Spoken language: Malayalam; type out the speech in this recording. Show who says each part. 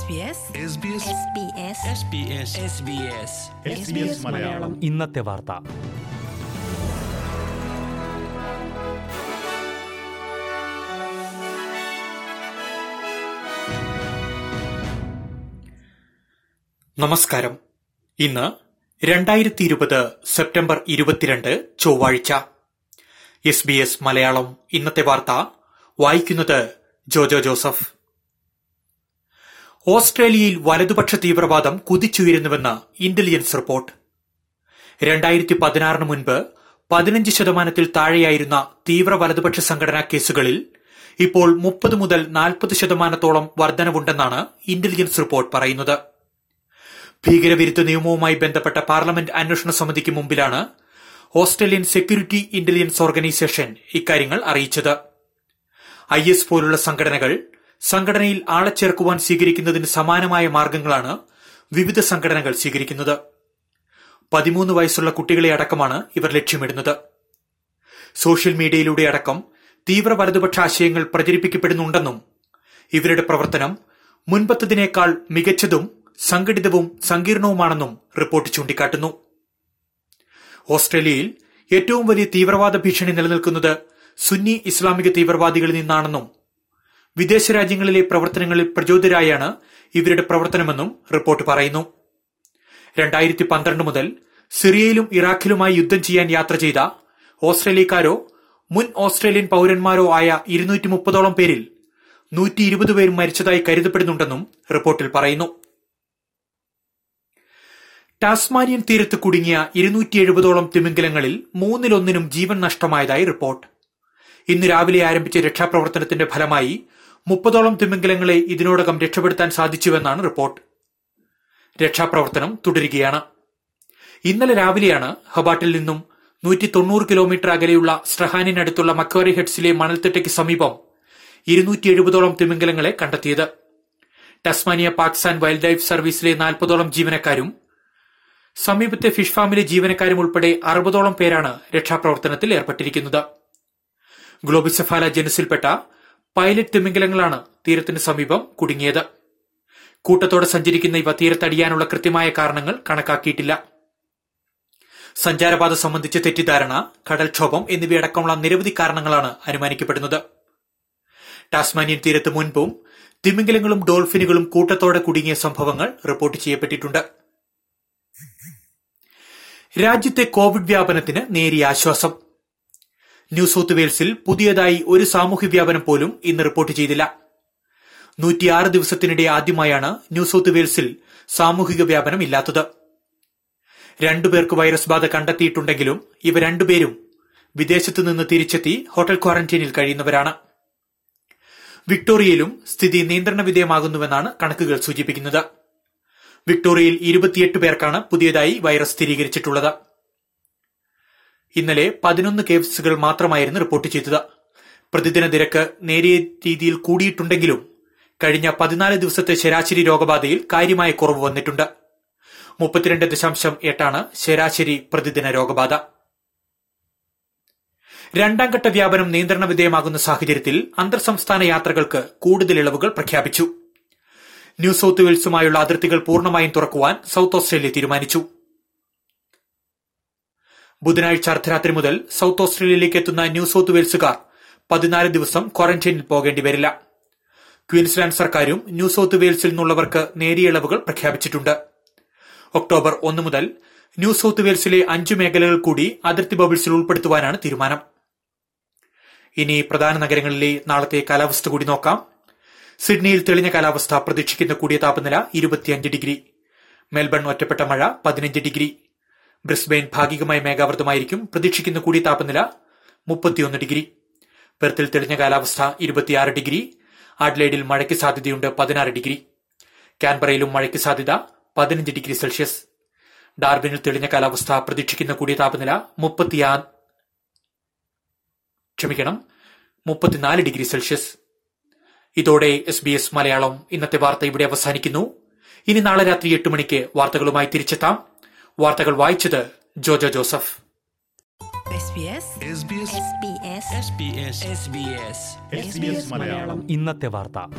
Speaker 1: SBS
Speaker 2: SBS Malayalam.
Speaker 3: ഇന്നത്തെ വാർത്ത.
Speaker 4: നമസ്കാരം. ഇന്ന് രണ്ടായിരത്തി ഇരുപത് സെപ്റ്റംബർ ഇരുപത്തിരണ്ട് ചൊവ്വാഴ്ച. S B S Malayalam. ഇന്നത്തെ വാർത്ത വായിക്കുന്നത് ജോജോ ജോസഫ്. ഓസ്ട്രേലിയയിൽ വലതുപക്ഷ തീവ്രവാദം കുതിച്ചുയരുന്നുവെന്ന് ഇന്റലിജൻസ് റിപ്പോർട്ട്. രണ്ടായിരത്തി പതിനാറിന് മുൻപ് പതിനഞ്ച് ശതമാനത്തിൽ താഴെയായിരുന്ന തീവ്ര വലതുപക്ഷ സംഘടനാ കേസുകളിൽ ഇപ്പോൾ മുപ്പത് മുതൽ നാൽപ്പത് ശതമാനത്തോളം വർധനവുണ്ടെന്നാണ് ഇന്റലിജൻസ് റിപ്പോർട്ട് പറയുന്നത്. ഭീകരവിരുദ്ധ നിയമവുമായി ബന്ധപ്പെട്ട പാർലമെന്റ് അന്വേഷണ സമിതിക്ക് മുമ്പിലാണ് ഓസ്ട്രേലിയൻ സെക്യൂരിറ്റി ഇന്റലിജൻസ് ഓർഗനൈസേഷൻ ഇക്കാര്യങ്ങൾ അറിയിച്ചത്. ഐ എസ് പോലുള്ള സംഘടനകൾ സംഘടനയിൽ ആളെ ചേർക്കുവാൻ സ്വീകരിക്കുന്നതിന് സമാനമായ മാർഗങ്ങളാണ് വിവിധ സംഘടനകൾ സ്വീകരിക്കുന്നത്. പതിമൂന്ന് വയസ്സുള്ള കുട്ടികളെ അടക്കമാണ് ഇവർ ലക്ഷ്യമിടുന്നത്. സോഷ്യൽ മീഡിയയിലൂടെ അടക്കം തീവ്ര വലതുപക്ഷ ആശയങ്ങൾ പ്രചരിപ്പിക്കപ്പെടുന്നുണ്ടെന്നും ഇവരുടെ പ്രവർത്തനം മുൻപത്തതിനേക്കാൾ മികച്ചതും സംഘടിതവും സങ്കീർണവുമാണെന്നും റിപ്പോർട്ട് ചൂണ്ടിക്കാട്ടുന്നു. ഓസ്ട്രേലിയയിൽ ഏറ്റവും വലിയ തീവ്രവാദ ഭീഷണി നിലനിൽക്കുന്നത് സുന്നി ഇസ്ലാമിക തീവ്രവാദികളിൽ നിന്നാണെന്നും വിദേശ രാജ്യങ്ങളിലെ പ്രവർത്തനങ്ങളിൽ പ്രചോദിതരായാണ് ഇവരുടെ പ്രവർത്തനമെന്നും റിപ്പോർട്ട് പറയുന്നു. രണ്ടായിരത്തി പന്ത്രണ്ട് മുതൽ സിറിയയിലും ഇറാഖിലുമായി യുദ്ധം ചെയ്യാൻ യാത്ര ചെയ്ത ഓസ്ട്രേലിയക്കാരോ മുൻ ഓസ്ട്രേലിയൻ പൌരന്മാരോ ആയ ഇരുന്നൂറ്റി മുപ്പതോളം പേരിൽ നൂറ്റി ഇരുപത് പേരും മരിച്ചതായി കരുതപ്പെടുന്നുണ്ടെന്നും റിപ്പോർട്ടിൽ പറയുന്നു. ടാസ്മാനിയൻ തീരത്ത് കുടുങ്ങിയ ഇരുന്നൂറ്റി എഴുപതോളം തിമിംഗലങ്ങളിൽ മൂന്നിലൊന്നിനും ജീവൻ നഷ്ടമായതായി റിപ്പോർട്ട്. ഇന്ന് രാവിലെ ആരംഭിച്ച രക്ഷാപ്രവർത്തനത്തിന്റെ ഫലമായി മുപ്പതോളം തിമിംഗലങ്ങളെ ഇതിനോടകം രക്ഷപ്പെടുത്താൻ സാധിച്ചുവെന്നാണ് റിപ്പോർട്ട്. രക്ഷാപ്രവർത്തനം തുടരുകയാണ്. ഇന്നലെ രാവിലെയാണ് ഹബാട്ടിൽ നിന്നും നൂറ്റി തൊണ്ണൂറ് കിലോമീറ്റർ അകലെയുള്ള സ്ട്രഹാനിനടുത്തുള്ള മക്വാരി ഹെഡ്സിലെ മണൽത്തിട്ടയ്ക്ക് സമീപം ഇരുന്നൂറ്റി എഴുപതോളം തിമിംഗലങ്ങളെ കണ്ടെത്തിയത്. ടസ്മാനിയ പാകിസ്ഥാൻ വൈൽഡ് ലൈഫ് സർവീസിലെ നാൽപ്പതോളം ജീവനക്കാരും സമീപത്തെ ഫിഷ് ഫാമിലെ ജീവനക്കാരും ഉൾപ്പെടെ അറുപതോളം പേരാണ് രക്ഷാപ്രവർത്തനത്തിൽ ഏർപ്പെട്ടിരിക്കുന്നത്. ഗ്ലോബിസെഫാല ജനുസിൽപ്പെട്ട പൈലറ്റ് തിമിംഗലങ്ങളാണ് തീരത്തിന് സമീപം കുടുങ്ങിയത്. കൂട്ടത്തോടെ സഞ്ചരിക്കുന്ന ഇവ തീരത്തടിയാനുള്ള കൃത്യമായ കാരണങ്ങൾ കണക്കാക്കിയിട്ടില്ല. സഞ്ചാരപാത സംബന്ധിച്ച തെറ്റിദ്ധാരണ കടൽക്ഷോഭം എന്നിവയടക്കമുള്ള നിരവധി കാരണങ്ങളാണ് അനുമാനിക്കപ്പെടുന്നത്. ടാസ്മാനിയൻ തീരത്ത് മുൻപും തിമിംഗലങ്ങളും ഡോൾഫിനുകളും കൂട്ടത്തോടെ കുടുങ്ങിയ സംഭവങ്ങൾ റിപ്പോർട്ട് ചെയ്യപ്പെട്ടിട്ടുണ്ട്. രാജ്യത്തെ കോവിഡ് വ്യാപനത്തിന് നേരിയ ആശ്വാസം. ന്യൂ സൌത്ത് വെയിൽസിൽ പുതിയതായി ഒരു സാമൂഹ്യ വ്യാപനം പോലും ഇന്ന് റിപ്പോർട്ട് ചെയ്തില്ല. നൂറ്റിയാറ് ദിവസത്തിനിടെ ആദ്യമായാണ് ന്യൂ സൌത്ത് വെയിൽസിൽ സാമൂഹിക വ്യാപനം ഇല്ലാത്തത്. രണ്ടുപേർക്ക് വൈറസ് ബാധ കണ്ടെത്തിയിട്ടുണ്ടെങ്കിലും ഇവ രണ്ടുപേരും വിദേശത്തു നിന്ന് തിരിച്ചെത്തി ഹോട്ടൽ ക്വാറന്റീനിൽ കഴിയുന്നവരാണ്. വിക്ടോറിയയിലും സ്ഥിതി നിയന്ത്രണ വിധേയമാകുന്നുവെന്നാണ് കണക്കുകൾ സൂചിപ്പിക്കുന്നത്. വിക്ടോറിയയിൽ ഇരുപത്തിയെട്ട് പേർക്കാണ് പുതിയതായി വൈറസ് സ്ഥിരീകരിച്ചിട്ടുള്ളത്. ഇന്നലെ പതിനൊന്ന് കേസുകൾ മാത്രമായിരുന്നു റിപ്പോർട്ട് ചെയ്തത്. പ്രതിദിന നിരക്ക് നേരിയ രീതിയിൽ കൂടിയിട്ടുണ്ടെങ്കിലും കഴിഞ്ഞ പതിനാല് ദിവസത്തെ ശരാശരി രോഗബാധയിൽ കാര്യമായ കുറവ് വന്നിട്ടുണ്ട്. മുപ്പത്തിരണ്ട് ദശാംശം എട്ടാണ് ശരാശരി പ്രതിദിന രോഗബാധ. രണ്ടാം ഘട്ട വ്യാപനം നിയന്ത്രണ വിധേയമാകുന്ന സാഹചര്യത്തിൽ അന്തർ സംസ്ഥാന യാത്രകൾക്ക് കൂടുതൽ ഇളവുകൾ പ്രഖ്യാപിച്ചു. ന്യൂ സൌത്ത് വെയിൽസുമായുള്ള അതിർത്തികൾ പൂർണമായും തുറക്കുവാൻ സൌത്ത് ഓസ്ട്രേലിയ തീരുമാനിച്ചു. ബുധനാഴ്ച അർദ്ധരാത്രി മുതൽ സൌത്ത് ഓസ്ട്രേലിയയിലേക്ക് എത്തുന്ന ന്യൂ സൌത്ത് വെയിൽസുകാർ പതിനാല് ദിവസം ക്വാറന്റൈനിൽ പോകേണ്ടി വരില്ല. ക്വീൻസ്ലാൻഡ് സർക്കാരും ന്യൂ സൌത്ത് വെയിൽസിൽ നിന്നുള്ളവർക്ക് നേരിയ ഇളവുകൾ പ്രഖ്യാപിച്ചിട്ടുണ്ട്. ഒക്ടോബർ ഒന്ന് മുതൽ ന്യൂ സൌത്ത് വെയിൽസിലെ അഞ്ച് മേഖലകൾ കൂടി അതിർത്തി ബബിൾസിൽ ഉൾപ്പെടുത്തുവാനാണ് തീരുമാനം. ഇനി പ്രധാന നഗരങ്ങളിലെ നാളത്തെ കാലാവസ്ഥ കൂടി നോക്കാം. സിഡ്നിയിൽ തെളിഞ്ഞ കാലാവസ്ഥ പ്രതീക്ഷിക്കുന്ന കൂടിയ താപനില ഇരുപത്തിയഞ്ച് ഡിഗ്രി. മെൽബൺ ഒറ്റപ്പെട്ട മഴ പതിനഞ്ച് ഡിഗ്രി. ബ്രിസ്ബെയിൻ ഭാഗികമായി മേഘാവൃതമായിരിക്കും. പ്രതീക്ഷിക്കുന്ന കൂടിയ താപനില മുപ്പത്തിയൊന്ന് ഡിഗ്രി. പെർത്തിൽ തെളിഞ്ഞ കാലാവസ്ഥ ഇരുപത്തിയാറ് ഡിഗ്രി. ആഡ്ലൈഡിൽ മഴയ്ക്ക് സാധ്യതയുണ്ട് പതിനാറ് ഡിഗ്രി. കാൻബറയിലും മഴയ്ക്ക് സാധ്യത പതിനഞ്ച് ഡിഗ്രി സെൽഷ്യസ്. ഡാർബിനിൽ തെളിഞ്ഞ കാലാവസ്ഥ പ്രതീക്ഷിക്കുന്ന കൂടിയ താപനില ക്ഷമിക്കണം മുപ്പത്തിനാല് ഡിഗ്രി സെൽഷ്യസ്. ഇതോടെ എസ് ബി എസ് മലയാളം ഇന്നത്തെ വാർത്ത ഇവിടെ അവസാനിക്കുന്നു. ഇനി നാളെ രാത്രി എട്ട് മണിക്ക് വാർത്തകളുമായി തിരിച്ചെത്താം. വാർത്തകൾ വായിച്ചത് ജോജോ ജോസഫ്.
Speaker 3: ഇന്നത്തെ വാർത്ത.